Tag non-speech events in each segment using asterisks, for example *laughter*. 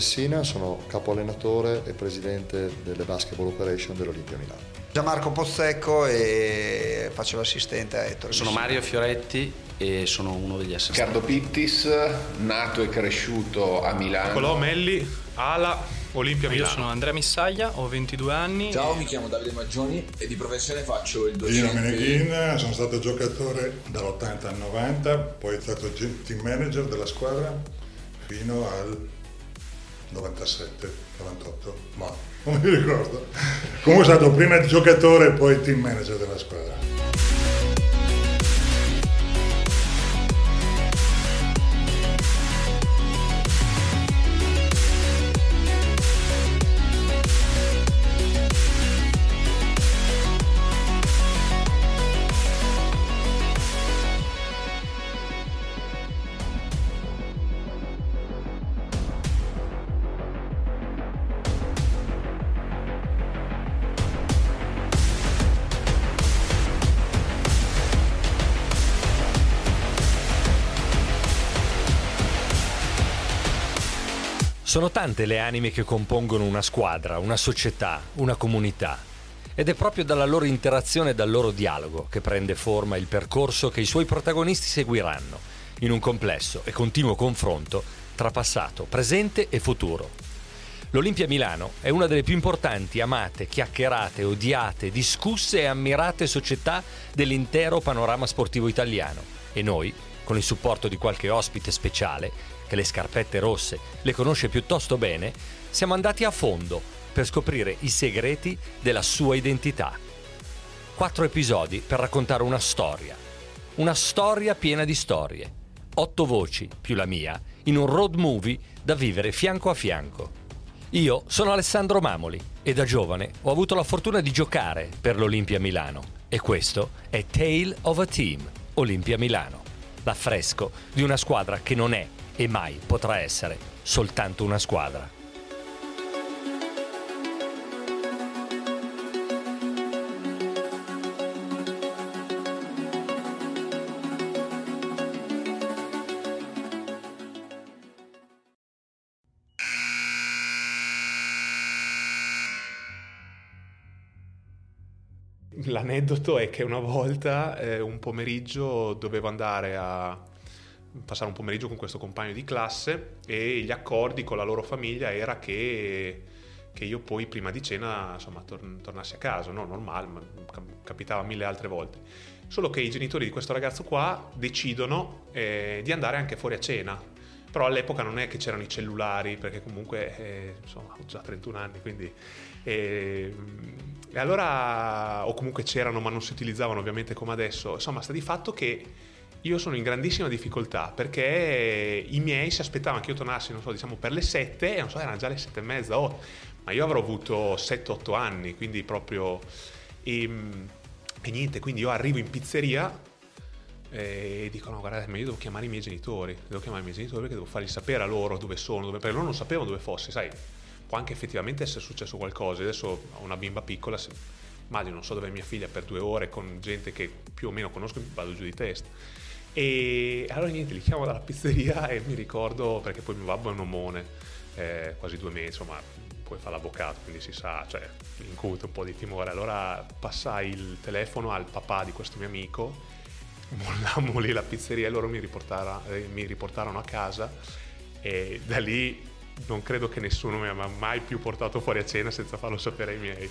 Messina, sono capo allenatore e presidente delle Basketball Operation dell'Olimpia Milano. Gianmarco Pozzecco e faccio l'assistente a Ettore. Sono Messina. Mario Fioretti e sono uno degli assistenti. Riccardo Pittis, nato e cresciuto a Milano. Nicolò Melli, Ala, Olimpia Io Milano. sono Andrea Missaglia, ho 22 anni. Ciao, mi chiamo Davide Maggioni e di professione faccio il Dino docente. Meneghin, sono stato giocatore dall'80 al 90, poi stato ge- team manager della squadra fino al 97, 98, ma non mi ricordo. Comunque sono stato prima giocatore e poi team manager della squadra. Sono tante le anime che compongono una squadra, una società, una comunità. Ed è proprio dalla loro interazione e dal loro dialogo che prende forma il percorso che i suoi protagonisti seguiranno, in un complesso e continuo confronto tra passato, presente e futuro. L'Olimpia Milano è una delle più importanti, amate, chiacchierate, odiate, discusse e ammirate società dell'intero panorama sportivo italiano. E noi, con il supporto di qualche ospite speciale, che le scarpette rosse le conosce piuttosto bene, siamo andati a fondo per scoprire i segreti della sua identità. Quattro episodi per raccontare una storia. Una storia piena di storie. Otto voci, più la mia, in un road movie da vivere fianco a fianco. Io sono Alessandro Mamoli e da giovane ho avuto la fortuna di giocare per l'Olimpia Milano. E questo è Tale of a Team, Olimpia Milano. L'affresco di una squadra che non è e mai potrà essere soltanto una squadra. L'aneddoto è che una volta, eh, un pomeriggio, dovevo andare a passare un pomeriggio con questo compagno di classe e gli accordi con la loro famiglia era che, che io poi prima di cena insomma, tor- tornassi a casa, no? normale, ma cap- capitava mille altre volte. Solo che i genitori di questo ragazzo qua decidono eh, di andare anche fuori a cena. Però all'epoca non è che c'erano i cellulari, perché comunque eh, insomma, ho già 31 anni, quindi... eh, e allora, o comunque c'erano ma non si utilizzavano ovviamente come adesso, insomma sta di fatto che io sono in grandissima difficoltà perché i miei si aspettavano che io tornassi, non so, diciamo per le 7 e non so, erano già le 7 e mezza, oh, ma io avrò avuto 7-8 anni, quindi proprio... E, e niente, quindi io arrivo in pizzeria e dico no guardate ma io devo chiamare i miei genitori devo chiamare i miei genitori perché devo fargli sapere a loro dove sono dove, perché loro non sapevano dove fosse sai può anche effettivamente essere successo qualcosa. Adesso ho una bimba piccola se, immagino non so dove è mia figlia per due ore con gente che più o meno conosco vado giù di testa e allora niente li chiamo dalla pizzeria e mi ricordo perché poi mio babbo è un omone eh, quasi due mesi insomma poi fa l'avvocato quindi si sa cioè incute un po' di timore allora passai il telefono al papà di questo mio amico mollammo lì la pizzeria e loro mi, eh, mi riportarono a casa e da lì non credo che nessuno mi abbia mai più portato fuori a cena senza farlo sapere ai miei.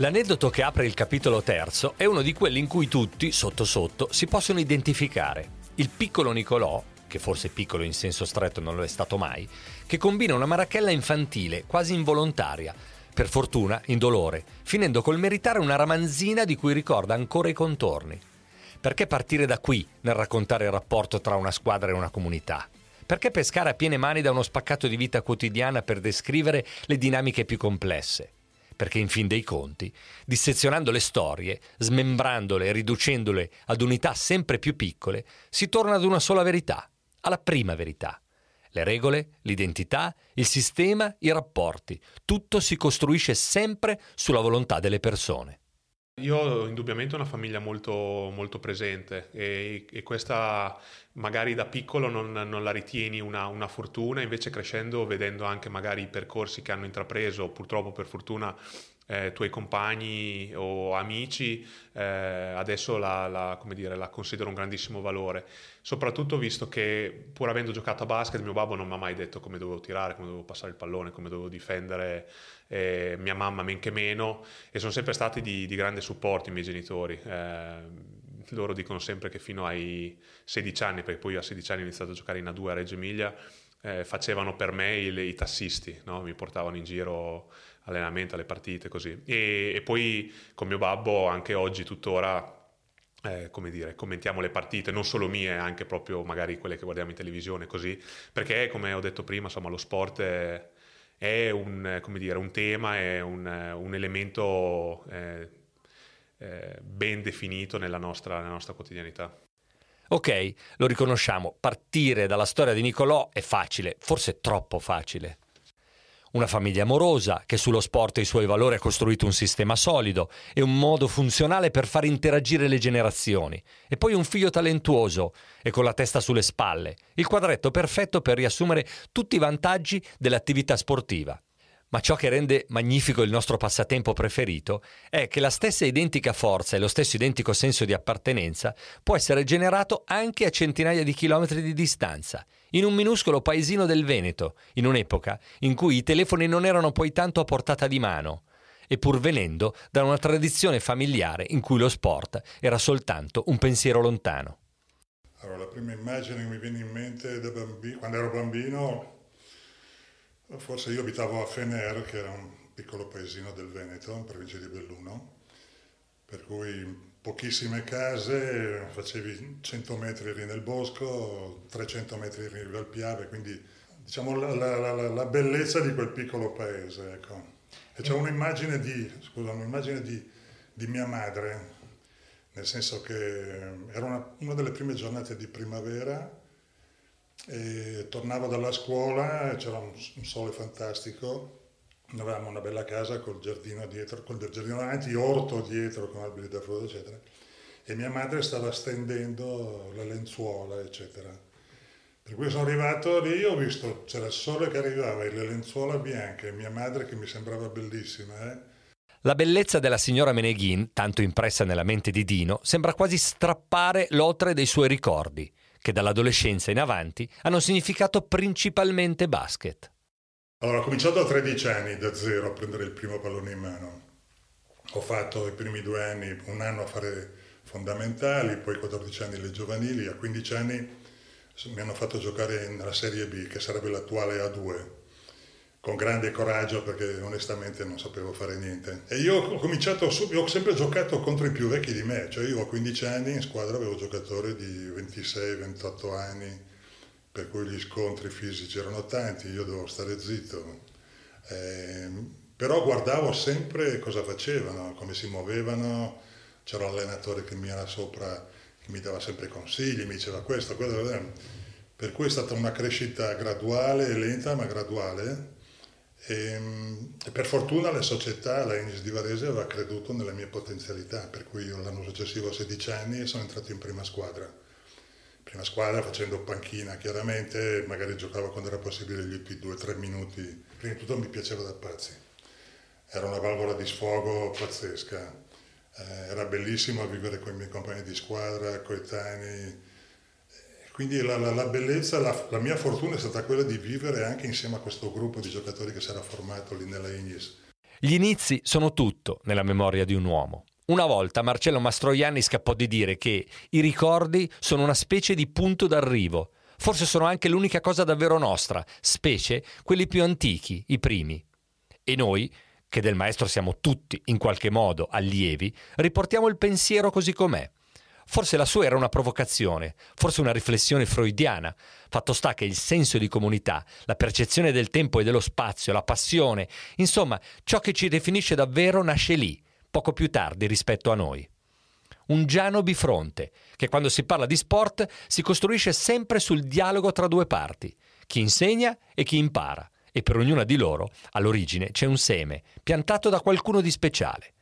L'aneddoto che apre il capitolo terzo è uno di quelli in cui tutti, sotto sotto, si possono identificare. Il piccolo Nicolò, che forse piccolo in senso stretto non lo è stato mai, che combina una marachella infantile, quasi involontaria, per fortuna indolore, finendo col meritare una ramanzina di cui ricorda ancora i contorni. Perché partire da qui nel raccontare il rapporto tra una squadra e una comunità? Perché pescare a piene mani da uno spaccato di vita quotidiana per descrivere le dinamiche più complesse? Perché in fin dei conti, dissezionando le storie, smembrandole e riducendole ad unità sempre più piccole, si torna ad una sola verità, alla prima verità. Le regole, l'identità, il sistema, i rapporti, tutto si costruisce sempre sulla volontà delle persone. Io ho indubbiamente una famiglia molto, molto presente e, e, questa magari da piccolo non, non la ritieni una, una, fortuna, invece crescendo, vedendo anche magari i percorsi che hanno intrapreso, purtroppo per fortuna eh, tuoi compagni o amici, eh, adesso la, la, dire, la, considero un grandissimo valore. Soprattutto visto che pur avendo giocato a basket, mio babbo non mi ha mai detto come dovevo tirare, come dovevo passare il pallone, come dovevo difendere eh, mia mamma, men che meno, e sono sempre stati di, di grande supporto i miei genitori. Eh, loro dicono sempre che fino ai 16 anni, perché poi a 16 anni ho iniziato a giocare in A2 a Reggio Emilia, eh, facevano per me il, i tassisti, no? mi portavano in giro allenamento, alle partite, così. E, e poi con mio babbo anche oggi tuttora eh, come dire, commentiamo le partite, non solo mie, anche proprio magari quelle che guardiamo in televisione, così, perché come ho detto prima, insomma, lo sport è, è un, dire, un, tema, è un, un elemento eh, eh, ben definito nella nostra, nella nostra quotidianità. Ok, lo riconosciamo, partire dalla storia di Nicolò è facile, forse troppo facile. Una famiglia amorosa che sullo sport e i suoi valori ha costruito un sistema solido e un modo funzionale per far interagire le generazioni. E poi un figlio talentuoso e con la testa sulle spalle. Il quadretto perfetto per riassumere tutti i vantaggi dell'attività sportiva. Ma ciò che rende magnifico il nostro passatempo preferito è che la stessa identica forza e lo stesso identico senso di appartenenza può essere generato anche a centinaia di chilometri di distanza, in un minuscolo paesino del Veneto, in un'epoca in cui i telefoni non erano poi tanto a portata di mano, e pur venendo da una tradizione familiare in cui lo sport era soltanto un pensiero lontano. Allora, la prima immagine che mi viene in mente bambino, quando ero bambino Forse io abitavo a Fener, che era un piccolo paesino del Veneto, in provincia di Belluno, per cui pochissime case, facevi 100 metri eri nel bosco, 300 metri eri in Piave, quindi diciamo la, la, la, la, bellezza di quel piccolo paese. Ecco. E c'è un'immagine di, scusa, un'immagine di, di mia madre, nel senso che era una, una delle prime giornate di primavera e tornavo dalla scuola, c'era un, un sole fantastico, avevamo una bella casa col giardino dietro, col giardino davanti, orto dietro con alberi da frutta, eccetera. E mia madre stava stendendo le lenzuola, eccetera. Per cui sono arrivato lì, ho visto, c'era il sole che arrivava e le lenzuola bianche, mia madre che mi sembrava bellissima. Eh? La bellezza della signora Meneghin, tanto impressa nella mente di Dino, sembra quasi strappare l'otre dei suoi ricordi che dall'adolescenza in avanti hanno significato principalmente basket. Allora, ho cominciato a 13 anni da zero a prendere il primo pallone in mano. Ho fatto i primi due anni, un anno a fare fondamentali, poi 14 anni le giovanili, a 15 anni mi hanno fatto giocare nella Serie B, che sarebbe l'attuale A2 con grande coraggio perché onestamente non sapevo fare niente. E io ho cominciato subito, ho sempre giocato contro i più vecchi di me, cioè io a 15 anni in squadra avevo giocatori di 26-28 anni, per cui gli scontri fisici erano tanti, io dovevo stare zitto. Eh, però guardavo sempre cosa facevano, come si muovevano, c'era un allenatore che mi era sopra, che mi dava sempre consigli, mi diceva questo, quello Per cui è stata una crescita graduale, lenta ma graduale. E, e per fortuna la società, la Inis di Varese, aveva creduto nelle mie potenzialità, per cui io l'anno successivo a 16 anni sono entrato in prima squadra. Prima squadra facendo panchina, chiaramente, magari giocavo quando era possibile gli ultimi 2-3 minuti. Prima di tutto mi piaceva da pazzi. Era una valvola di sfogo pazzesca. Eh, era bellissimo vivere con i miei compagni di squadra, coetanei, quindi la, la, la bellezza, la, la, mia fortuna è stata quella di vivere anche insieme a questo gruppo di giocatori che si era formato lì nella Ignis. Gli inizi sono tutto nella memoria di un uomo. Una volta Marcello Mastroianni scappò di dire che i ricordi sono una specie di punto d'arrivo. Forse sono anche l'unica cosa davvero nostra, specie quelli più antichi, i primi. E noi, che del maestro siamo tutti in qualche modo allievi, riportiamo il pensiero così com'è Forse la sua era una provocazione, forse una riflessione freudiana. Fatto sta che il senso di comunità, la percezione del tempo e dello spazio, la passione, insomma, ciò che ci definisce davvero nasce lì, poco più tardi rispetto a noi. Un Giano bifronte, che quando si parla di sport si costruisce sempre sul dialogo tra due parti, chi insegna e chi impara, e per ognuna di loro, all'origine, c'è un seme, piantato da qualcuno di speciale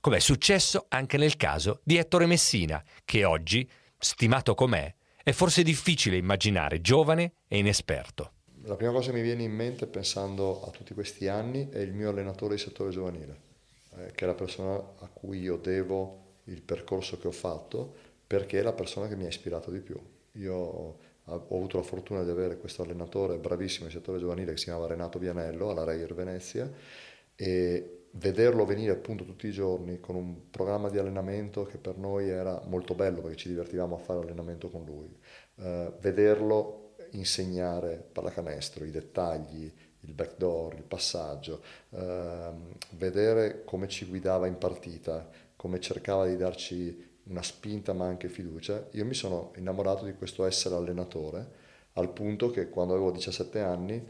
come è successo anche nel caso di Ettore Messina, che oggi, stimato com'è, è forse difficile immaginare giovane e inesperto. La prima cosa che mi viene in mente pensando a tutti questi anni è il mio allenatore di settore giovanile, eh, che è la persona a cui io devo il percorso che ho fatto perché è la persona che mi ha ispirato di più. Io ho avuto la fortuna di avere questo allenatore bravissimo in settore giovanile che si chiamava Renato Vianello alla Reyer Venezia e vederlo venire appunto tutti i giorni con un programma di allenamento che per noi era molto bello perché ci divertivamo a fare allenamento con lui, uh, vederlo insegnare pallacanestro, i dettagli, il backdoor, il passaggio, uh, vedere come ci guidava in partita, come cercava di darci una spinta ma anche fiducia, io mi sono innamorato di questo essere allenatore al punto che quando avevo 17 anni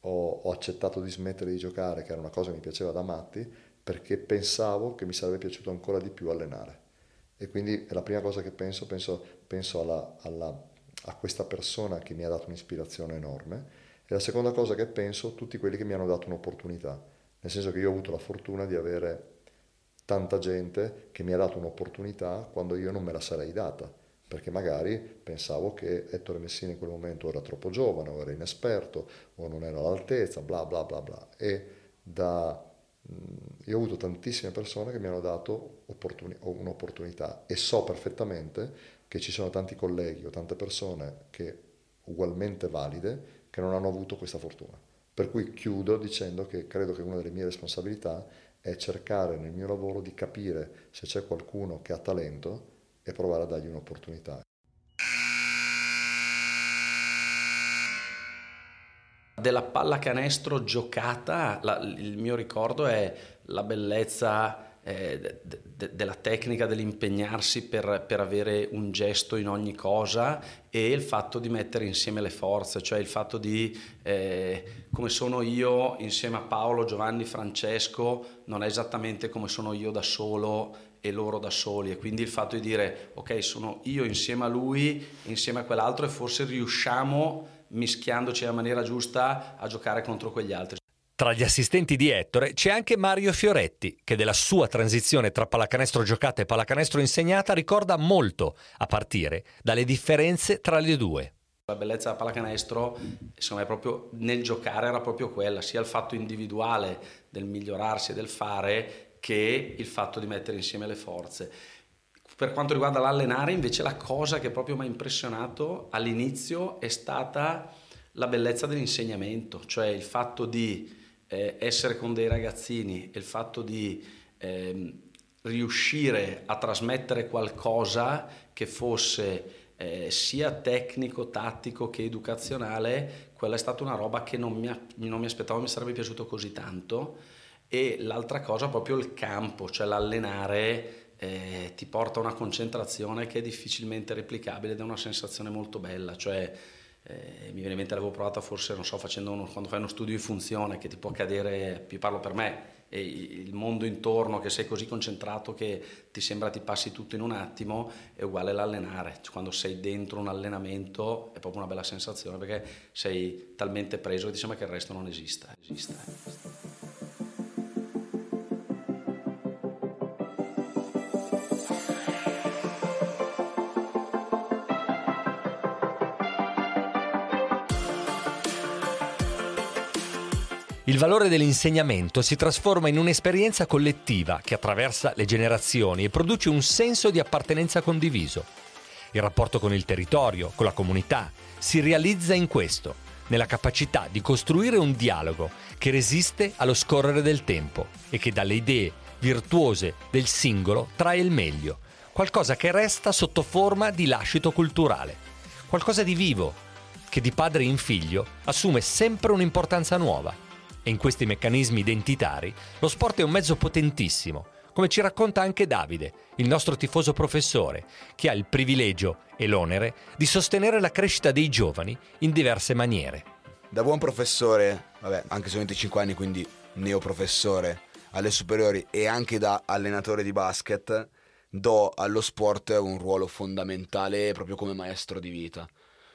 ho, ho, accettato di smettere di giocare, che era una cosa che mi piaceva da matti, perché pensavo che mi sarebbe piaciuto ancora di più allenare. E quindi è la prima cosa che penso, penso, penso alla, alla, a questa persona che mi ha dato un'ispirazione enorme. E la seconda cosa che penso, tutti quelli che mi hanno dato un'opportunità. Nel senso che io ho avuto la fortuna di avere tanta gente che mi ha dato un'opportunità quando io non me la sarei data perché magari pensavo che Ettore Messina in quel momento era troppo giovane o era inesperto o non era all'altezza, bla bla bla bla. E da, io ho avuto tantissime persone che mi hanno dato opportuni, un'opportunità e so perfettamente che ci sono tanti colleghi o tante persone che ugualmente valide che non hanno avuto questa fortuna. Per cui chiudo dicendo che credo che una delle mie responsabilità è cercare nel mio lavoro di capire se c'è qualcuno che ha talento e provare a dargli un'opportunità. Della pallacanestro giocata, la, il mio ricordo è la bellezza eh, de, de, della tecnica dell'impegnarsi per, per, avere un gesto in ogni cosa e il fatto di mettere insieme le forze, cioè il fatto di eh, come sono io insieme a Paolo, Giovanni, Francesco, non è esattamente come sono io da solo e loro da soli e quindi il fatto di dire ok sono io insieme a lui, insieme a quell'altro e forse riusciamo mischiandoci in maniera giusta a giocare contro quegli altri. Tra gli assistenti di Ettore c'è anche Mario Fioretti, che della sua transizione tra pallacanestro giocata e pallacanestro insegnata ricorda molto, a partire dalle differenze tra le due. La bellezza della pallacanestro, secondo me, proprio nel giocare era proprio quella, sia il fatto individuale del migliorarsi e del fare, che il fatto di mettere insieme le forze. Per quanto riguarda l'allenare, invece, la cosa che proprio mi ha impressionato all'inizio è stata la bellezza dell'insegnamento, cioè il fatto di eh, essere con dei ragazzini e il fatto di eh, riuscire a trasmettere qualcosa che fosse eh, sia tecnico, tattico che educazionale, quella è stata una roba che non mi, non mi aspettavo mi sarebbe piaciuto così tanto e l'altra cosa proprio il campo, cioè l'allenare eh, ti porta a una concentrazione che è difficilmente replicabile ed è una sensazione molto bella, cioè Eh, mi viene in mente l'avevo provata forse, non so, facendo uno, quando fai uno studio di funzione che ti può cadere, vi parlo per me, e il mondo intorno che sei così concentrato che ti sembra ti passi tutto in un attimo è uguale all'allenare quando sei dentro un allenamento è proprio una bella sensazione perché sei talmente preso che ti sembra che il resto non esista, esista. Il valore dell'insegnamento si trasforma in un'esperienza collettiva che attraversa le generazioni e produce un senso di appartenenza condiviso. Il rapporto con il territorio, con la comunità, si realizza in questo, nella capacità di costruire un dialogo che resiste allo scorrere del tempo e che dalle idee virtuose del singolo trae il meglio, qualcosa che resta sotto forma di lascito culturale, qualcosa di vivo, che di padre in figlio assume sempre un'importanza nuova e in questi meccanismi identitari lo sport è un mezzo potentissimo, come ci racconta anche Davide, il nostro tifoso professore, che ha il privilegio e l'onere di sostenere la crescita dei giovani in diverse maniere. Da buon professore, vabbè, anche se ho 25 anni, quindi neoprofessore alle superiori e anche da allenatore di basket, do allo sport un ruolo fondamentale proprio come maestro di vita.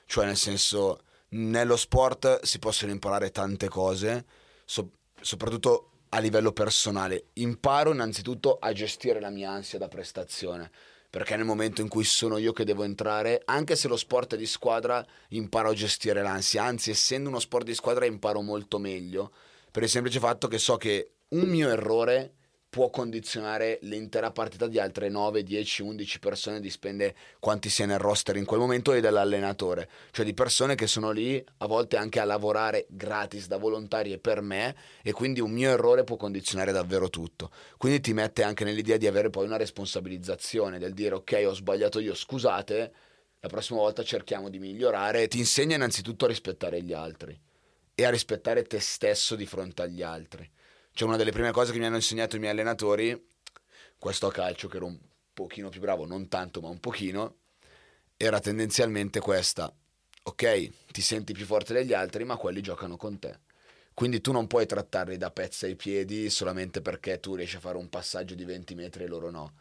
Cioè, nel senso, nello sport si possono imparare tante cose, so- soprattutto a livello personale. Imparo innanzitutto a gestire la mia ansia da prestazione. Perché nel momento in cui sono io che devo entrare, anche se lo sport è di squadra, imparo a gestire l'ansia. Anzi, essendo uno sport di squadra, imparo molto meglio. Per il semplice fatto che so che un mio errore può condizionare l'intera partita di altre 9, 10, 11 persone, dipende quanti sia nel roster in quel momento e dall'allenatore, cioè di persone che sono lì a volte anche a lavorare gratis da volontarie per me e quindi un mio errore può condizionare davvero tutto. Quindi ti mette anche nell'idea di avere poi una responsabilizzazione, del dire ok ho sbagliato io, scusate, la prossima volta cerchiamo di migliorare, ti insegna innanzitutto a rispettare gli altri e a rispettare te stesso di fronte agli altri cioè una delle prime cose che mi hanno insegnato i miei allenatori, questo a calcio che ero un pochino più bravo, non tanto ma un pochino, era tendenzialmente questa. Ok, ti senti più forte degli altri, ma quelli giocano con te. Quindi tu non puoi trattarli da pezza ai piedi solamente perché tu riesci a fare un passaggio di 20 metri e loro no.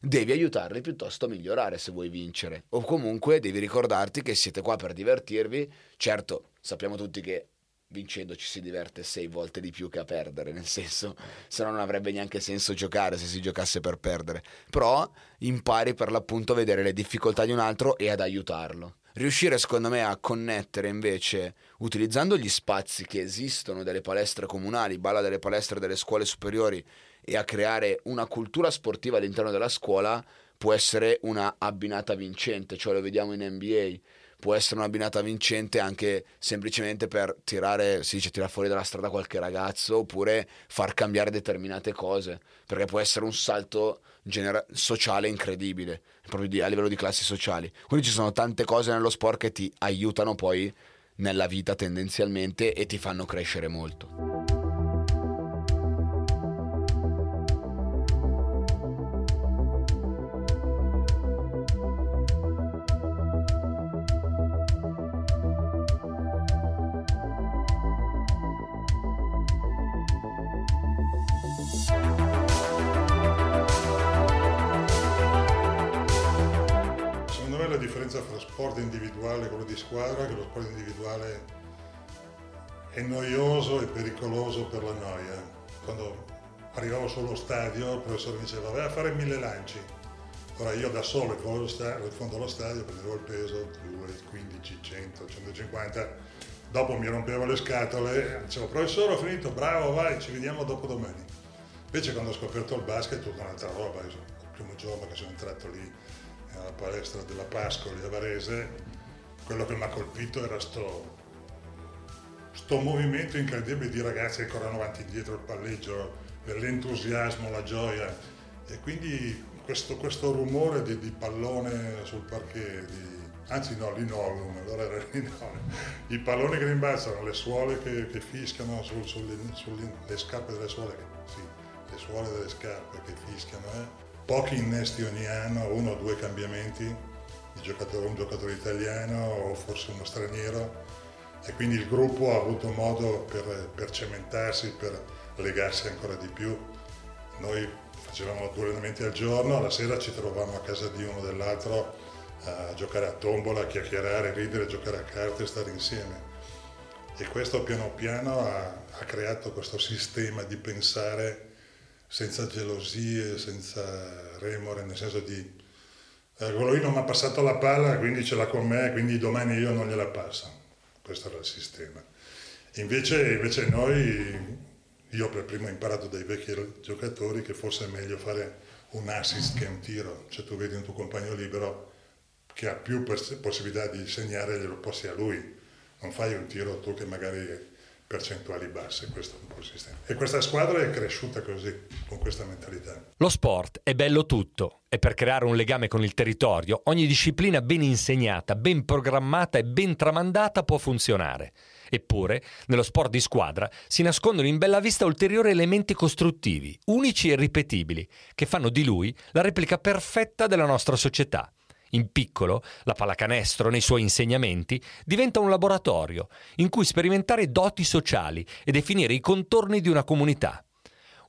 Devi aiutarli piuttosto a migliorare se vuoi vincere. O comunque devi ricordarti che siete qua per divertirvi. Certo, sappiamo tutti che vincendo ci si diverte sei volte di più che a perdere, nel senso, se no non avrebbe neanche senso giocare se si giocasse per perdere. Però impari per l'appunto a vedere le difficoltà di un altro e ad aiutarlo. Riuscire secondo me a connettere invece, utilizzando gli spazi che esistono delle palestre comunali, balla delle palestre delle scuole superiori e a creare una cultura sportiva all'interno della scuola, può essere una abbinata vincente, cioè lo vediamo in NBA può essere una binata vincente anche semplicemente per tirare, si dice, tirare fuori dalla strada qualche ragazzo oppure far cambiare determinate cose, perché può essere un salto genera- sociale incredibile, proprio di, a livello di classi sociali. Quindi ci sono tante cose nello sport che ti aiutano poi nella vita tendenzialmente e ti fanno crescere molto. Individuale e quello di squadra, che lo sport individuale è noioso e pericoloso per la noia. Quando arrivavo sullo stadio il professore mi diceva vai a fare mille lanci. Ora io da solo in fondo allo stadio prendevo il peso 2, 15, 100, 150, dopo mi rompevo le scatole, dicevo professore ho finito, bravo, vai, ci vediamo dopo domani. Invece quando ho scoperto il basket è tutta un'altra roba, il primo giorno che sono entrato lì alla palestra della Pascoli a Varese, quello che mi ha colpito era sto, sto movimento incredibile di ragazzi che corrono avanti e indietro il palleggio, l'entusiasmo, la gioia. E quindi questo, questo rumore di, di, pallone sul parquet, di, anzi no, linolum, allora era linolum, i palloni che rimbalzano, le suole che, che fischiano sul, sulle, sulle scarpe delle suole, sì, le suole delle scarpe che fischiano, eh. Pochi innesti ogni anno, uno o due cambiamenti, giocatore, un giocatore italiano o forse uno straniero e quindi il gruppo ha avuto modo per, per cementarsi, per legarsi ancora di più. Noi facevamo due allenamenti al giorno, alla sera ci trovavamo a casa di uno o dell'altro a giocare a tombola, a chiacchierare, ridere, giocare a carte, stare insieme. E questo piano piano ha, ha creato questo sistema di pensare senza gelosie, senza remore, nel senso di eh, quello lì non mi ha passato la palla, quindi ce l'ha con me, quindi domani io non gliela passo. Questo era il sistema. Invece, invece noi, io per primo ho imparato dai vecchi giocatori che forse è meglio fare un assist che un tiro, cioè tu vedi un tuo compagno libero che ha più possibilità di segnare, glielo passi a lui, non fai un tiro tu che magari percentuali basse, questo è un po' il sistema. E questa squadra è cresciuta così, con questa mentalità. Lo sport è bello tutto e per creare un legame con il territorio ogni disciplina ben insegnata, ben programmata e ben tramandata può funzionare. Eppure, nello sport di squadra si nascondono in bella vista ulteriori elementi costruttivi, unici e ripetibili, che fanno di lui la replica perfetta della nostra società. In piccolo, la pallacanestro, nei suoi insegnamenti, diventa un laboratorio in cui sperimentare doti sociali e definire i contorni di una comunità.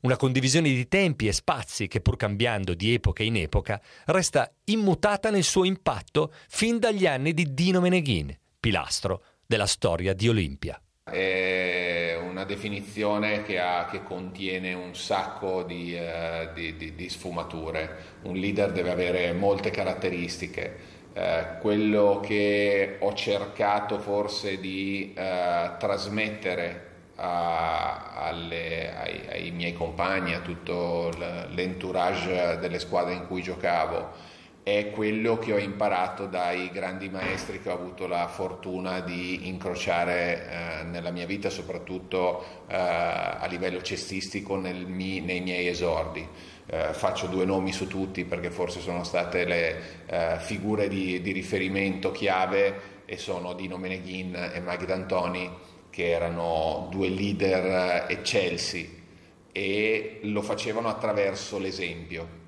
Una condivisione di tempi e spazi che, pur cambiando di epoca in epoca, resta immutata nel suo impatto fin dagli anni di Dino Meneghin, pilastro della storia di Olimpia. È una definizione che, ha, che contiene un sacco di, uh, di, di, di, sfumature. Un leader deve avere molte caratteristiche. Uh, quello che ho cercato forse di uh, trasmettere a, alle, ai, ai, miei compagni, a tutto l'entourage delle squadre in cui giocavo, è quello che ho imparato dai grandi maestri che ho avuto la fortuna di incrociare eh, nella mia vita, soprattutto eh, a livello cestistico nel nei miei esordi. Eh, faccio due nomi su tutti perché forse sono state le eh, figure di, di, riferimento chiave e sono Dino Meneghin e Maghi D'Antoni che erano due leader eccelsi e lo facevano attraverso l'esempio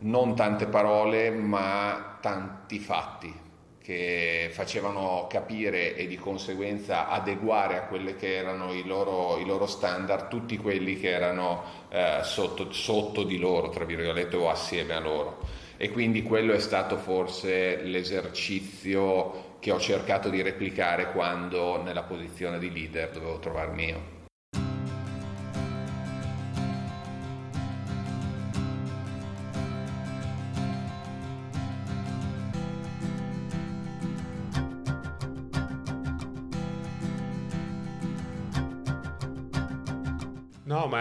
non tante parole ma tanti fatti che facevano capire e di conseguenza adeguare a quelli che erano i loro, i loro standard tutti quelli che erano eh, sotto, sotto di loro, tra virgolette, o assieme a loro. E quindi quello è stato forse l'esercizio che ho cercato di replicare quando nella posizione di leader dovevo trovarmi io.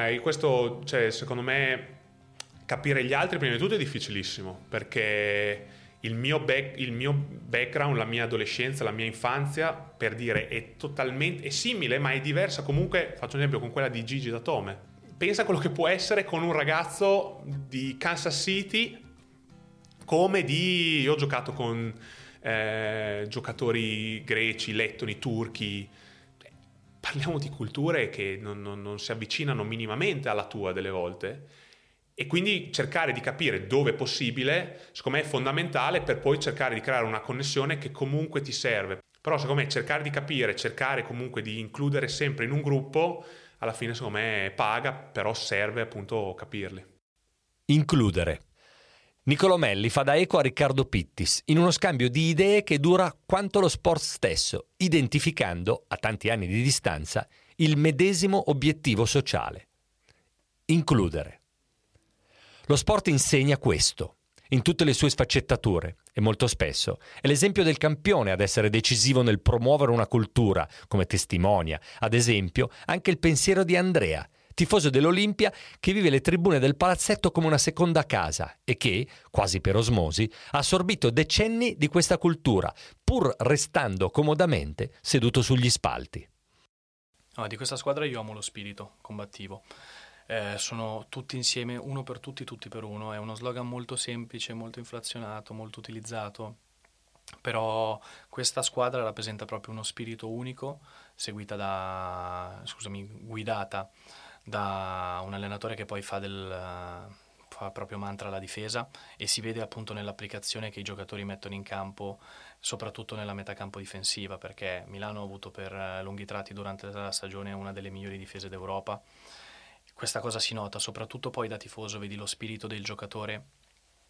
Ma questo, cioè, secondo me, capire gli altri prima di tutto è difficilissimo, perché il mio, back, il mio, background, la mia adolescenza, la mia infanzia, per dire, è totalmente è simile, ma è diversa comunque, faccio un esempio con quella di Gigi Datome. Pensa a quello che può essere con un ragazzo di Kansas City, come di... Io ho giocato con eh, giocatori greci, lettoni, turchi, parliamo di culture che non, non, non, si avvicinano minimamente alla tua delle volte e quindi cercare di capire dove è possibile, secondo me è fondamentale per poi cercare di creare una connessione che comunque ti serve. Però secondo me cercare di capire, cercare comunque di includere sempre in un gruppo, alla fine secondo me paga, però serve appunto capirli. Includere. Niccolò Melli fa da eco a Riccardo Pittis in uno scambio di idee che dura quanto lo sport stesso, identificando, a tanti anni di distanza, il medesimo obiettivo sociale. Includere. Lo sport insegna questo, in tutte le sue sfaccettature, e molto spesso è l'esempio del campione ad essere decisivo nel promuovere una cultura, come testimonia, ad esempio, anche il pensiero di Andrea, tifoso dell'Olimpia che vive le tribune del palazzetto come una seconda casa e che, quasi per osmosi, ha assorbito decenni di questa cultura, pur restando comodamente seduto sugli spalti. No, di questa squadra io amo lo spirito combattivo. Eh, sono tutti insieme, uno per tutti, tutti per uno. È uno slogan molto semplice, molto inflazionato, molto utilizzato. Però questa squadra rappresenta proprio uno spirito unico, seguita da, scusami, guidata da un allenatore che poi fa del, fa proprio mantra la difesa e si vede appunto nell'applicazione che i giocatori mettono in campo, soprattutto nella metacampo difensiva, perché Milano ha avuto per eh, lunghi tratti durante la stagione una delle migliori difese d'Europa. Questa cosa si nota, soprattutto poi da tifoso, vedi lo spirito del giocatore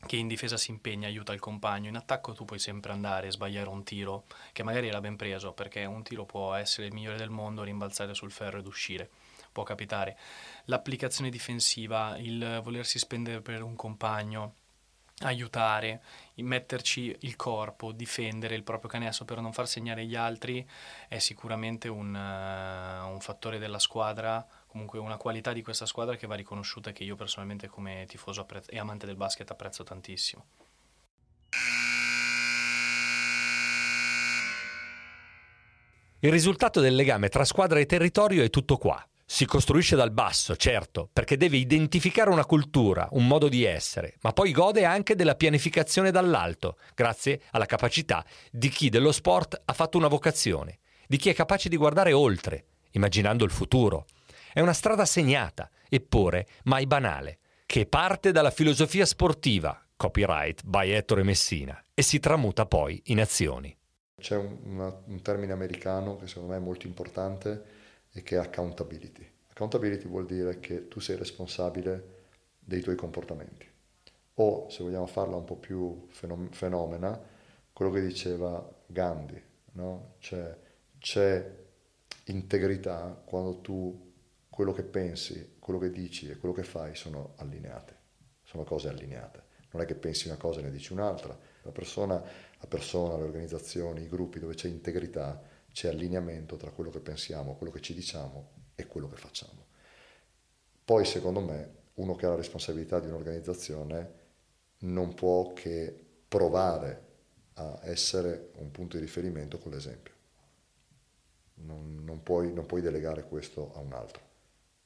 che in difesa si impegna, aiuta il compagno, in attacco tu puoi sempre andare sbagliare un tiro che magari era ben preso, perché un tiro può essere il migliore del mondo, rimbalzare sul ferro ed uscire può capitare. L'applicazione difensiva, il volersi spendere per un compagno, aiutare, metterci il corpo, difendere il proprio canestro per non far segnare gli altri è sicuramente un, uh, un, fattore della squadra, comunque una qualità di questa squadra che va riconosciuta e che io personalmente come tifoso apprezzo, e amante del basket apprezzo tantissimo. Il risultato del legame tra squadra e territorio è tutto qua. Si costruisce dal basso, certo, perché deve identificare una cultura, un modo di essere, ma poi gode anche della pianificazione dall'alto, grazie alla capacità di chi dello sport ha fatto una vocazione, di chi è capace di guardare oltre, immaginando il futuro. È una strada segnata, eppure mai banale, che parte dalla filosofia sportiva, copyright by Ettore Messina, e si tramuta poi in azioni. C'è un, un termine americano che secondo me è molto importante e che è accountability. Accountability vuol dire che tu sei responsabile dei tuoi comportamenti. O, se vogliamo farla un po' più fenomena, quello che diceva Gandhi, no? cioè, c'è integrità quando tu quello che pensi, quello che dici e quello che fai sono allineate, sono cose allineate. Non è che pensi una cosa e ne dici un'altra. La persona, la persona, le organizzazioni, i gruppi dove c'è integrità c'è allineamento tra quello che pensiamo, quello che ci diciamo e quello che facciamo. Poi, secondo me, uno che ha la responsabilità di un'organizzazione non può che provare a essere un punto di riferimento con l'esempio. Non, non, puoi, non puoi, delegare questo a un altro.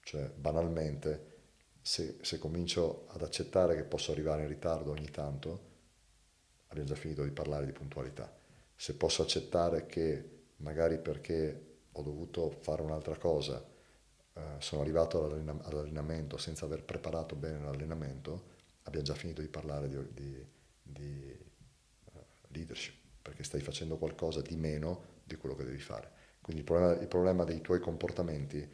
Cioè, banalmente, se, se comincio ad accettare che posso arrivare in ritardo ogni tanto, abbiamo già finito di parlare di puntualità. Se posso accettare che magari perché ho dovuto fare un'altra cosa, eh, sono arrivato all'allenamento senza aver preparato bene l'allenamento, abbiamo già finito di parlare di, di, di uh, leadership, perché stai facendo qualcosa di meno di quello che devi fare. Quindi il problema, il problema dei tuoi comportamenti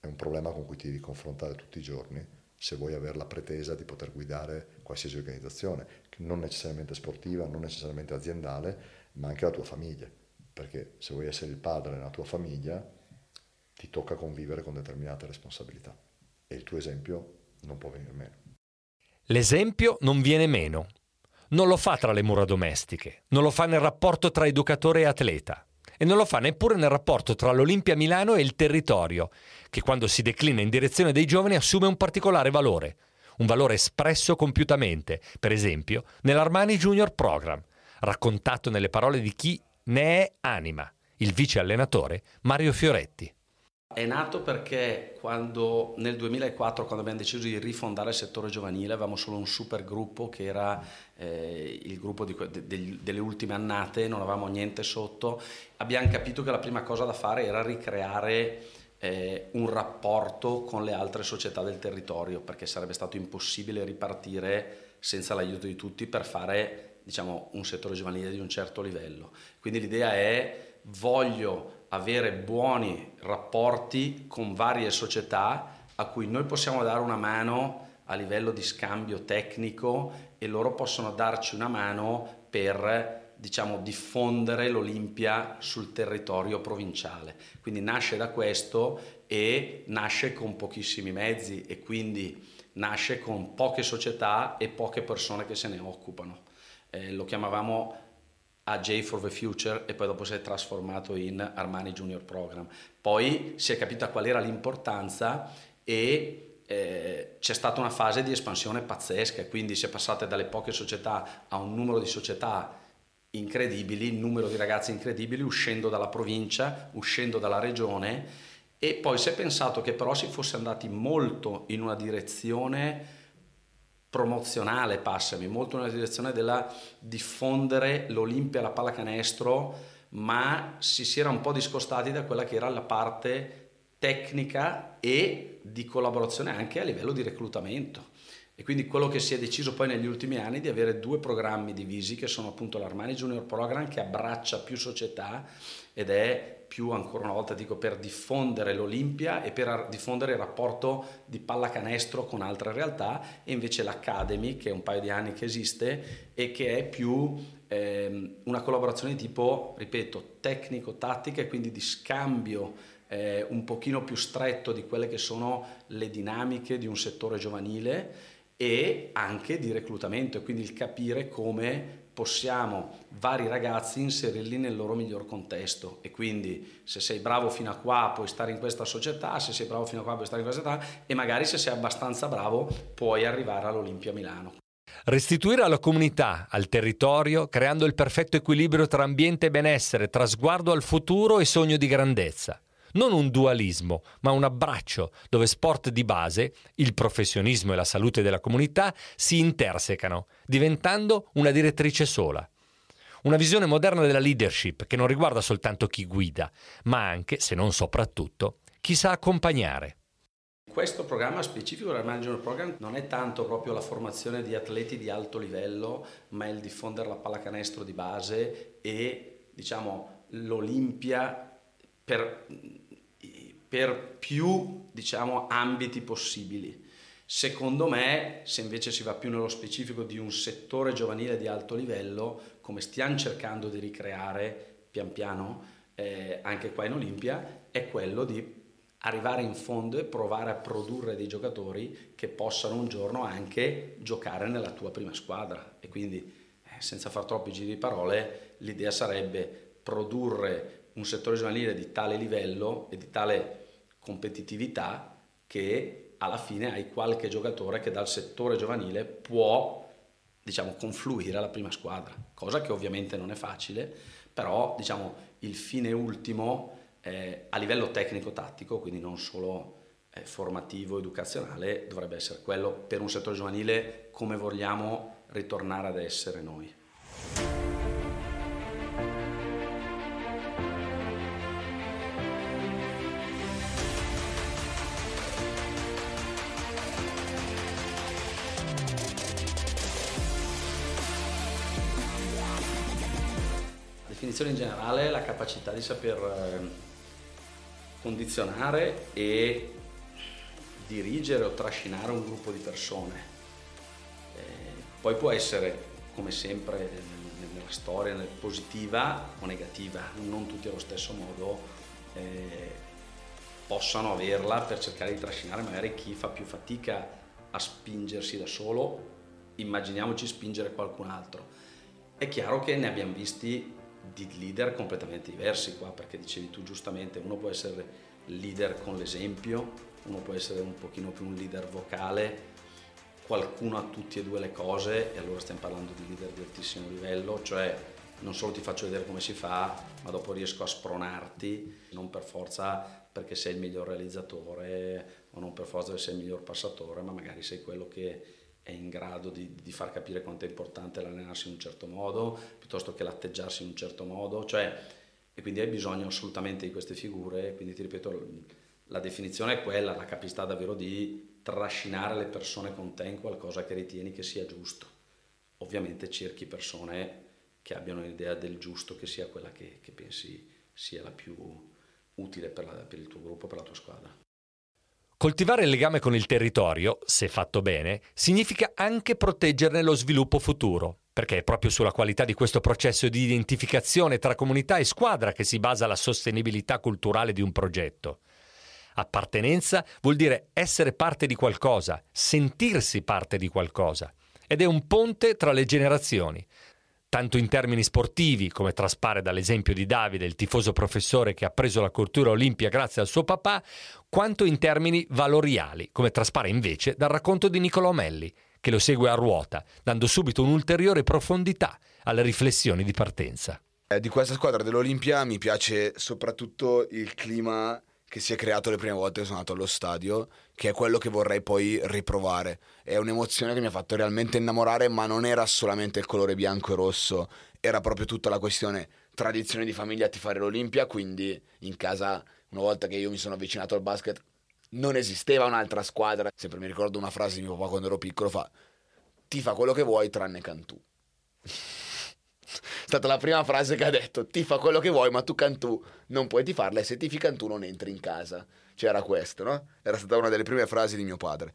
è un problema con cui ti devi confrontare tutti i giorni se vuoi avere la pretesa di poter guidare qualsiasi organizzazione, non necessariamente sportiva, non necessariamente aziendale, ma anche la tua famiglia perché se vuoi essere il padre nella tua famiglia ti tocca convivere con determinate responsabilità e il tuo esempio non può venire meno. L'esempio non viene meno. Non lo fa tra le mura domestiche, non lo fa nel rapporto tra educatore e atleta e non lo fa neppure nel rapporto tra l'Olimpia Milano e il territorio, che quando si declina in direzione dei giovani assume un particolare valore, un valore espresso compiutamente, per esempio nell'Armani Junior Program, raccontato nelle parole di chi ne è anima, il vice allenatore Mario Fioretti. È nato perché quando nel 2004, quando abbiamo deciso di rifondare il settore giovanile, avevamo solo un super gruppo che era eh, il gruppo di, de, delle ultime annate, non avevamo niente sotto. Abbiamo capito che la prima cosa da fare era ricreare eh, un rapporto con le altre società del territorio, perché sarebbe stato impossibile ripartire senza l'aiuto di tutti per fare diciamo, un settore giovanile di un certo livello. Quindi l'idea è voglio avere buoni rapporti con varie società a cui noi possiamo dare una mano a livello di scambio tecnico e loro possono darci una mano per diciamo, diffondere l'Olimpia sul territorio provinciale. Quindi nasce da questo e nasce con pochissimi mezzi e quindi nasce con poche società e poche persone che se ne occupano eh, lo chiamavamo AJ for the Future e poi dopo si è trasformato in Armani Junior Program. Poi si è capita qual era l'importanza e eh, c'è stata una fase di espansione pazzesca, quindi si è passate dalle poche società a un numero di società incredibili, numero di ragazzi incredibili, uscendo dalla provincia, uscendo dalla regione e poi si è pensato che però si fosse andati molto in una direzione promozionale, passami, molto nella direzione della diffondere l'Olimpia, la pallacanestro, ma si si era un po' discostati da quella che era la parte tecnica e di collaborazione anche a livello di reclutamento. E quindi quello che si è deciso poi negli ultimi anni di avere due programmi divisi che sono appunto l'Armani Junior Program che abbraccia più società ed è più ancora una volta dico per diffondere l'Olimpia e per diffondere il rapporto di pallacanestro con altre realtà e invece l'Academy che è un paio di anni che esiste e che è più ehm, una collaborazione di tipo, ripeto, tecnico-tattica e quindi di scambio eh, un pochino più stretto di quelle che sono le dinamiche di un settore giovanile e anche di reclutamento e quindi il capire come possiamo vari ragazzi inserirli nel loro miglior contesto e quindi se sei bravo fino a qua puoi stare in questa società, se sei bravo fino a qua puoi stare in questa società e magari se sei abbastanza bravo puoi arrivare all'Olimpia Milano. Restituire alla comunità, al territorio, creando il perfetto equilibrio tra ambiente e benessere, tra sguardo al futuro e sogno di grandezza non un dualismo, ma un abbraccio dove sport di base, il professionismo e la salute della comunità si intersecano, diventando una direttrice sola. Una visione moderna della leadership che non riguarda soltanto chi guida, ma anche, se non soprattutto, chi sa accompagnare. Questo programma specifico del Manager Program non è tanto proprio la formazione di atleti di alto livello, ma è il diffondere la pallacanestro di base e diciamo l'Olimpia per, per più diciamo, ambiti possibili. Secondo me, se invece si va più nello specifico di un settore giovanile di alto livello, come stiamo cercando di ricreare pian piano eh, anche qua in Olimpia, è quello di arrivare in fondo e provare a produrre dei giocatori che possano un giorno anche giocare nella tua prima squadra. E quindi, eh, senza far troppi giri di parole, l'idea sarebbe produrre un settore giovanile di tale livello e di tale competitività che alla fine hai qualche giocatore che dal settore giovanile può diciamo, confluire alla prima squadra, cosa che ovviamente non è facile, però diciamo, il fine ultimo eh, a livello tecnico-tattico, quindi non solo eh, formativo, educazionale, dovrebbe essere quello per un settore giovanile come vogliamo ritornare ad essere noi. Definizione in generale la capacità di saper eh, condizionare e dirigere o trascinare un gruppo di persone. Eh, poi può essere, come sempre nella storia, positiva o negativa, non tutti allo stesso modo eh, possano averla per cercare di trascinare magari chi fa più fatica a spingersi da solo, immaginiamoci spingere qualcun altro. È chiaro che ne abbiamo visti di leader completamente diversi qua, perché dicevi tu giustamente, uno può essere leader con l'esempio, uno può essere un pochino più un leader vocale, qualcuno ha tutte e due le cose e allora stiamo parlando di leader di altissimo livello, cioè non solo ti faccio vedere come si fa, ma dopo riesco a spronarti, non per forza perché sei il miglior realizzatore o non per forza perché sei il miglior passatore, ma magari sei quello che è in grado di, di, far capire quanto è importante l'allenarsi in un certo modo, piuttosto che l'atteggiarsi in un certo modo, cioè, e quindi hai bisogno assolutamente di queste figure, quindi ti ripeto, la definizione è quella, la capacità davvero di trascinare le persone con te in qualcosa che ritieni che sia giusto. Ovviamente cerchi persone che abbiano un'idea del giusto, che sia quella che, che pensi sia la più utile per, la, per il tuo gruppo, per la tua squadra. Coltivare il legame con il territorio, se fatto bene, significa anche proteggerne lo sviluppo futuro, perché è proprio sulla qualità di questo processo di identificazione tra comunità e squadra che si basa la sostenibilità culturale di un progetto. Appartenenza vuol dire essere parte di qualcosa, sentirsi parte di qualcosa, ed è un ponte tra le generazioni, tanto in termini sportivi, come traspare dall'esempio di Davide, il tifoso professore che ha preso la cultura olimpia grazie al suo papà, quanto in termini valoriali, come traspare invece dal racconto di Niccolò Melli, che lo segue a ruota, dando subito un'ulteriore profondità alle riflessioni di partenza. Eh, di questa squadra dell'Olimpia mi piace soprattutto il clima che si è creato le prime volte che sono andato allo stadio, che è quello che vorrei poi riprovare. È un'emozione che mi ha fatto realmente innamorare, ma non era solamente il colore bianco e rosso, era proprio tutta la questione tradizione di famiglia a tifare l'Olimpia, quindi in casa, una volta che io mi sono avvicinato al basket, non esisteva un'altra squadra. Sempre mi ricordo una frase di mio papà quando ero piccolo, fa ti fa quello che vuoi tranne Cantù. *laughs* È stata la prima frase che ha detto ti fa quello che vuoi ma tu Cantù non puoi ti farla e se ti fi Cantù non entri in casa. C'era questo, no? Era stata una delle prime frasi di mio padre.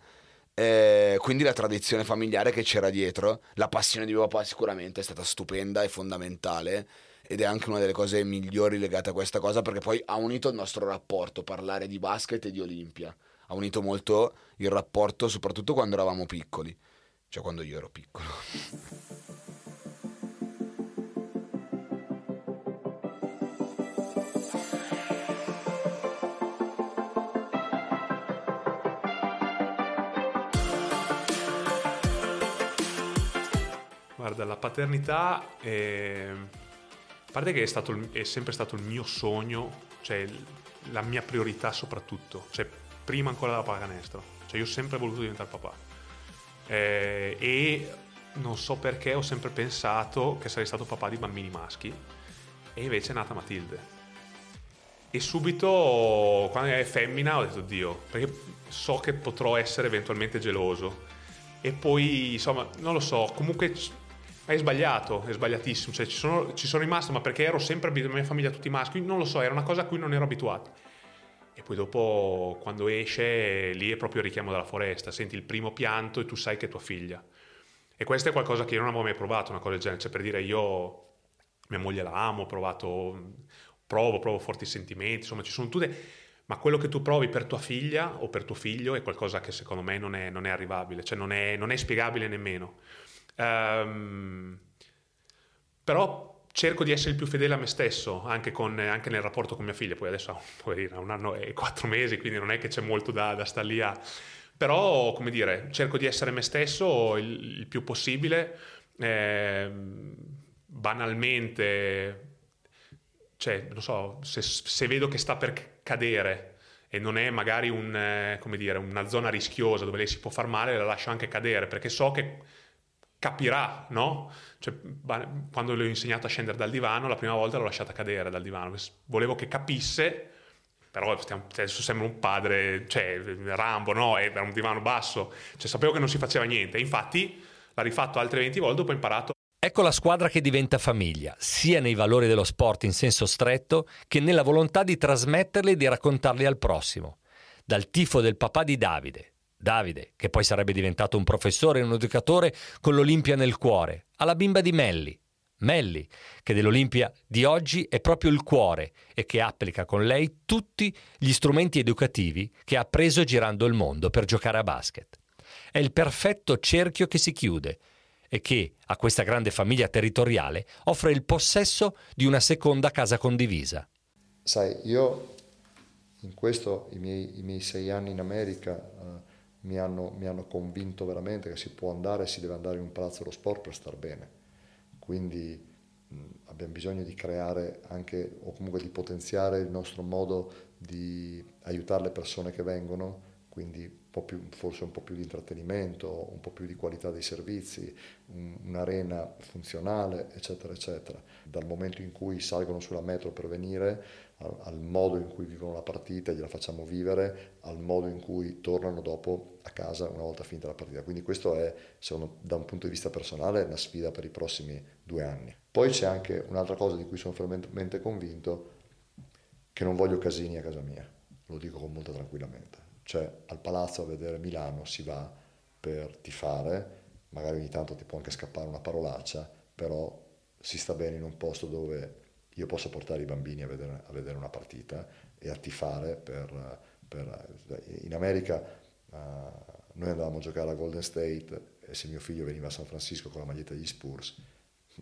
Eh, quindi la tradizione familiare che c'era dietro, la passione di mio papà sicuramente è stata stupenda e fondamentale ed è anche una delle cose migliori legate a questa cosa perché poi ha unito il nostro rapporto, parlare di basket e di Olimpia. Ha unito molto il rapporto soprattutto quando eravamo piccoli, cioè quando io ero piccolo. Guarda, la paternità è... a parte che è, stato è sempre stato il mio sogno, cioè la mia priorità soprattutto, cioè prima ancora della pallacanestro. Cioè io ho sempre voluto diventare papà. Eh, e non so perché ho sempre pensato che sarei stato papà di bambini maschi e invece è nata Matilde. E subito, quando è femmina, ho detto Dio, perché so che potrò essere eventualmente geloso. E poi, insomma, non lo so, comunque è sbagliato, è sbagliatissimo. Cioè, ci sono, ci sono rimasto, ma perché ero sempre abituato, la mia famiglia tutti maschi, non lo so, era una cosa a cui non ero abituato. E poi dopo, quando esce, lì è proprio il richiamo dalla foresta, senti il primo pianto e tu sai che è tua figlia. E questo è qualcosa che io non avevo mai provato, una cosa del genere. Cioè, per dire, io mia moglie la amo, ho provato, provo, provo forti sentimenti, insomma, ci sono tutte. Ma quello che tu provi per tua figlia o per tuo figlio è qualcosa che secondo me non è, non è arrivabile, cioè non è, non è spiegabile nemmeno. Ehm, però cerco di essere il più fedele a me stesso, anche, con- anche nel rapporto con mia figlia. Poi adesso *laughs* ha un anno e quattro mesi, quindi non è che c'è molto da, da stare lì a... Però, come dire, cerco di essere me stesso il, il più possibile. ehm, banalmente, cioè, non so, se, se vedo che sta per cadere e non è magari un, eh, dire, una zona rischiosa dove lei si può far male, la lascio anche cadere perché so che capirà, no? Cioè, quando le ho insegnato a scendere dal divano, la prima volta l'ho lasciata cadere dal divano. Volevo che capisse, però stiamo- adesso sembra un padre, cioè Rambo, no? Era un divano basso, cioè sapevo che non si faceva niente. Infatti l'ha rifatto altre 20 volte, dopo ho imparato Ecco la squadra che diventa famiglia, sia nei valori dello sport in senso stretto che nella volontà di trasmetterli e di raccontarli al prossimo. Dal tifo del papà di Davide, Davide, che poi sarebbe diventato un professore e un educatore con l'Olimpia nel cuore, alla bimba di Melli, Melli, che dell'Olimpia di oggi è proprio il cuore e che applica con lei tutti gli strumenti educativi che ha appreso girando il mondo per giocare a basket. È il perfetto cerchio che si chiude e che, a questa grande famiglia territoriale, offre il possesso di una seconda casa condivisa. Sai, io in questo, i miei, i miei sei anni in America eh, mi, hanno, mi hanno convinto veramente che si può andare e si deve andare in un palazzo dello sport per star bene. Quindi mh, abbiamo bisogno di creare anche, o comunque di potenziare il nostro modo di aiutare le persone che vengono, quindi un po' più, forse un po' più di intrattenimento, un po' più di qualità dei servizi, un- un'arena funzionale, eccetera, eccetera. Dal momento in cui salgono sulla metro per venire, al, al modo in cui vivono la partita, gliela facciamo vivere, al modo in cui tornano dopo a casa una volta finita la partita. Quindi questo è, secondo, da un punto di vista personale, una sfida per i prossimi due anni. Poi c'è anche un'altra cosa di cui sono fermamente convinto, che non voglio casini a casa mia, lo dico con molta tranquillamente. Cioè al palazzo a vedere Milano si va per tifare, magari ogni tanto ti può anche scappare una parolaccia, però si sta bene in un posto dove io posso portare i bambini a vedere, a vedere una partita e a tifare per... per- in America eh, noi andavamo a giocare a Golden State e se mio figlio veniva a San Francisco con la maglietta degli Spurs,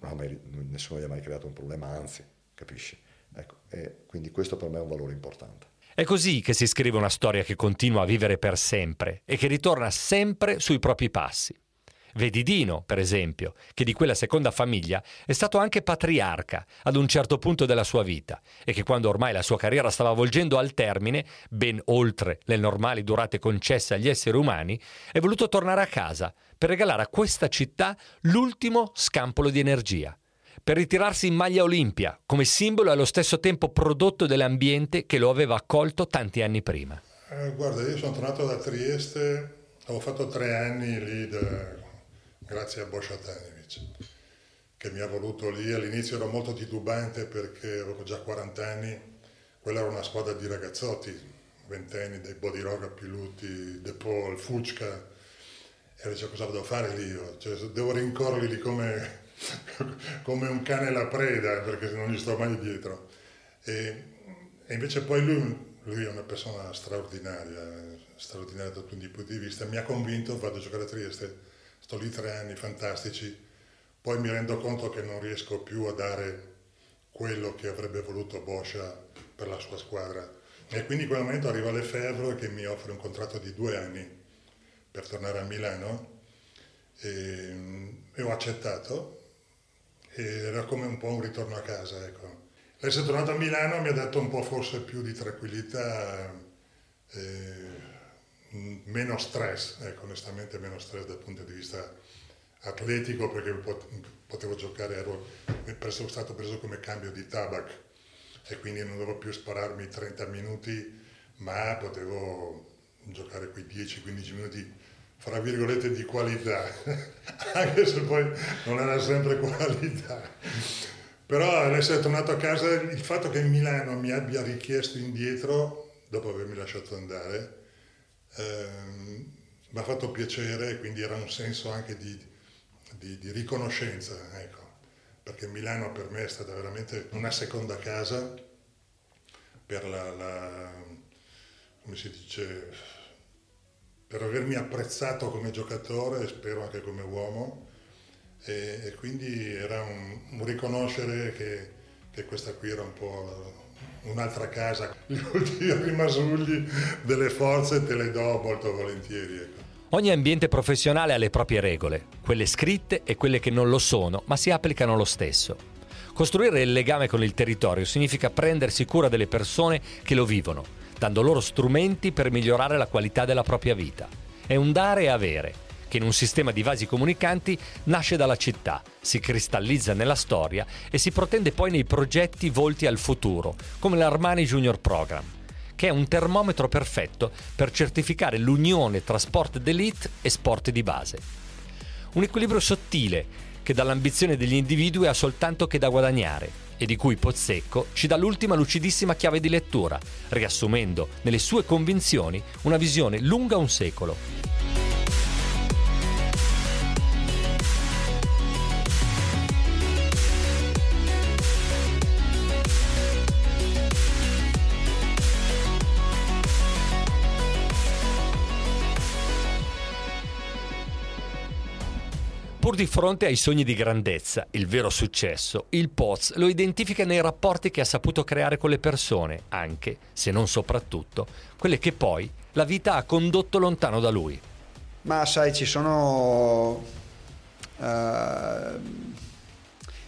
mai- nessuno gli ha mai creato un problema, anzi, capisci? Ecco, quindi questo per me è un valore importante. È così che si scrive una storia che continua a vivere per sempre e che ritorna sempre sui propri passi. Vedi Dino, per esempio, che di quella seconda famiglia è stato anche patriarca ad un certo punto della sua vita e che quando ormai la sua carriera stava volgendo al termine, ben oltre le normali durate concesse agli esseri umani, è voluto tornare a casa per regalare a questa città l'ultimo scampolo di energia, per ritirarsi in maglia Olimpia come simbolo e allo stesso tempo prodotto dell'ambiente che lo aveva accolto tanti anni prima. Eh, guarda, io sono tornato da Trieste, ho fatto tre anni lì da, grazie a Boscia Tanevich, che mi ha voluto lì. All'inizio ero molto titubante perché avevo già 40 anni, quella era una squadra di ragazzotti, ventenni, dei Bodiroga, Piluti, De Paul, Fucca, e dicevo cosa devo fare lì io? Cioè, devo rincorrerli come, *laughs* come, un cane alla preda perché non gli sto mai dietro. E, e invece poi lui lui è una persona straordinaria, straordinaria da tutti i punti di vista, mi ha convinto, vado a giocare a Trieste, sto lì tre anni fantastici, poi mi rendo conto che non riesco più a dare quello che avrebbe voluto Boscia per la sua squadra. E quindi in quel momento arriva Lefebvre che mi offre un contratto di due anni per tornare a Milano e, e ho accettato e era come un po' un ritorno a casa. Ecco. Essere tornato a Milano mi ha dato un po' forse più di tranquillità, eh, meno stress, ecco, onestamente meno stress dal punto di vista atletico perché potevo giocare, ero stato preso come cambio di tabac e quindi non dovevo più spararmi 30 minuti, ma potevo giocare quei 10-15 minuti fra virgolette di qualità, *laughs* anche se poi non era sempre qualità. Però essere tornato a casa, il fatto che Milano mi abbia richiesto indietro, dopo avermi lasciato andare, ehm, mi ha fatto piacere, quindi era un senso anche di, di, di riconoscenza, ecco. perché Milano per me è stata veramente una seconda casa per la, la come si dice, per avermi apprezzato come giocatore e spero anche come uomo e, e quindi era un, un riconoscere che, che, questa qui era un po' un'altra casa. *laughs* Gli ultimi rimasugli delle forze te le do molto volentieri. Ecco. Ogni ambiente professionale ha le proprie regole, quelle scritte e quelle che non lo sono, ma si applicano lo stesso. Costruire il legame con il territorio significa prendersi cura delle persone che lo vivono, dando loro strumenti per migliorare la qualità della propria vita. È un dare e avere che in un sistema di vasi comunicanti nasce dalla città, si cristallizza nella storia e si protende poi nei progetti volti al futuro, come l'Armani Junior Program, che è un termometro perfetto per certificare l'unione tra sport d'elite e sport di base. Un equilibrio sottile che dall'ambizione degli individui ha soltanto che da guadagnare e di cui Pozzecco ci dà l'ultima lucidissima chiave di lettura, riassumendo nelle sue convinzioni una visione lunga un secolo. Pur di fronte ai sogni di grandezza, il vero successo, il Poz lo identifica nei rapporti che ha saputo creare con le persone, anche, se non soprattutto, quelle che poi la vita ha condotto lontano da lui. Ma sai, ci sono... Uh,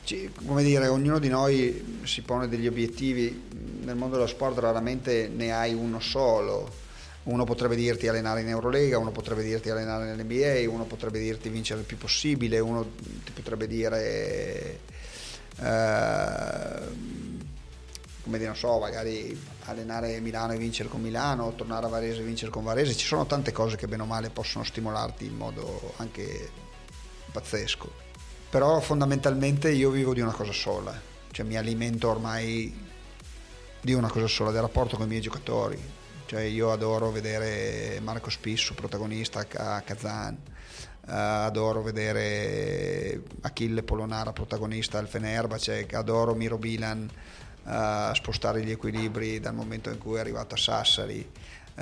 ci, come dire, ognuno di noi si pone degli obiettivi, nel mondo dello sport raramente ne hai uno solo uno potrebbe dirti allenare in Eurolega, uno potrebbe dirti allenare nell'NBA, uno potrebbe dirti vincere il più possibile, uno ti potrebbe dire, eh, come dire, non so, magari allenare Milano e vincere con Milano, tornare a Varese e vincere con Varese. Ci sono tante cose che bene o male possono stimolarti in modo anche pazzesco. Però fondamentalmente io vivo di una cosa sola, cioè mi alimento ormai di una cosa sola, del rapporto con i miei giocatori cioè io adoro vedere Marco Spissu protagonista a Kazan, uh, adoro vedere Achille Polonara protagonista al Fenerbahce, adoro Miro Bilan uh, spostare gli equilibri dal momento in cui è arrivato a Sassari, uh,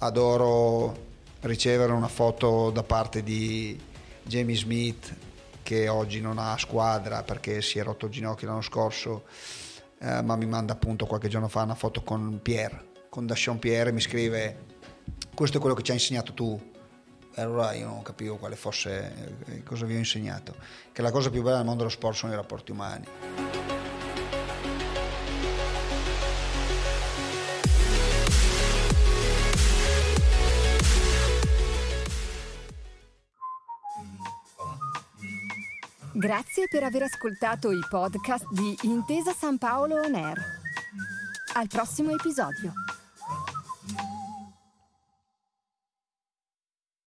adoro ricevere una foto da parte di Jamie Smith che oggi non ha squadra perché si è rotto il ginocchio l'anno scorso, ma mi manda appunto qualche giorno fa una foto con Pierre con Dascion Pierre mi scrive questo è quello che ci hai insegnato tu e allora io non capivo quale fosse eh, cosa vi ho insegnato che la cosa più bella del mondo dello sport sono i rapporti umani Grazie per aver ascoltato i podcast di Intesa San Paolo On Air. Al prossimo episodio.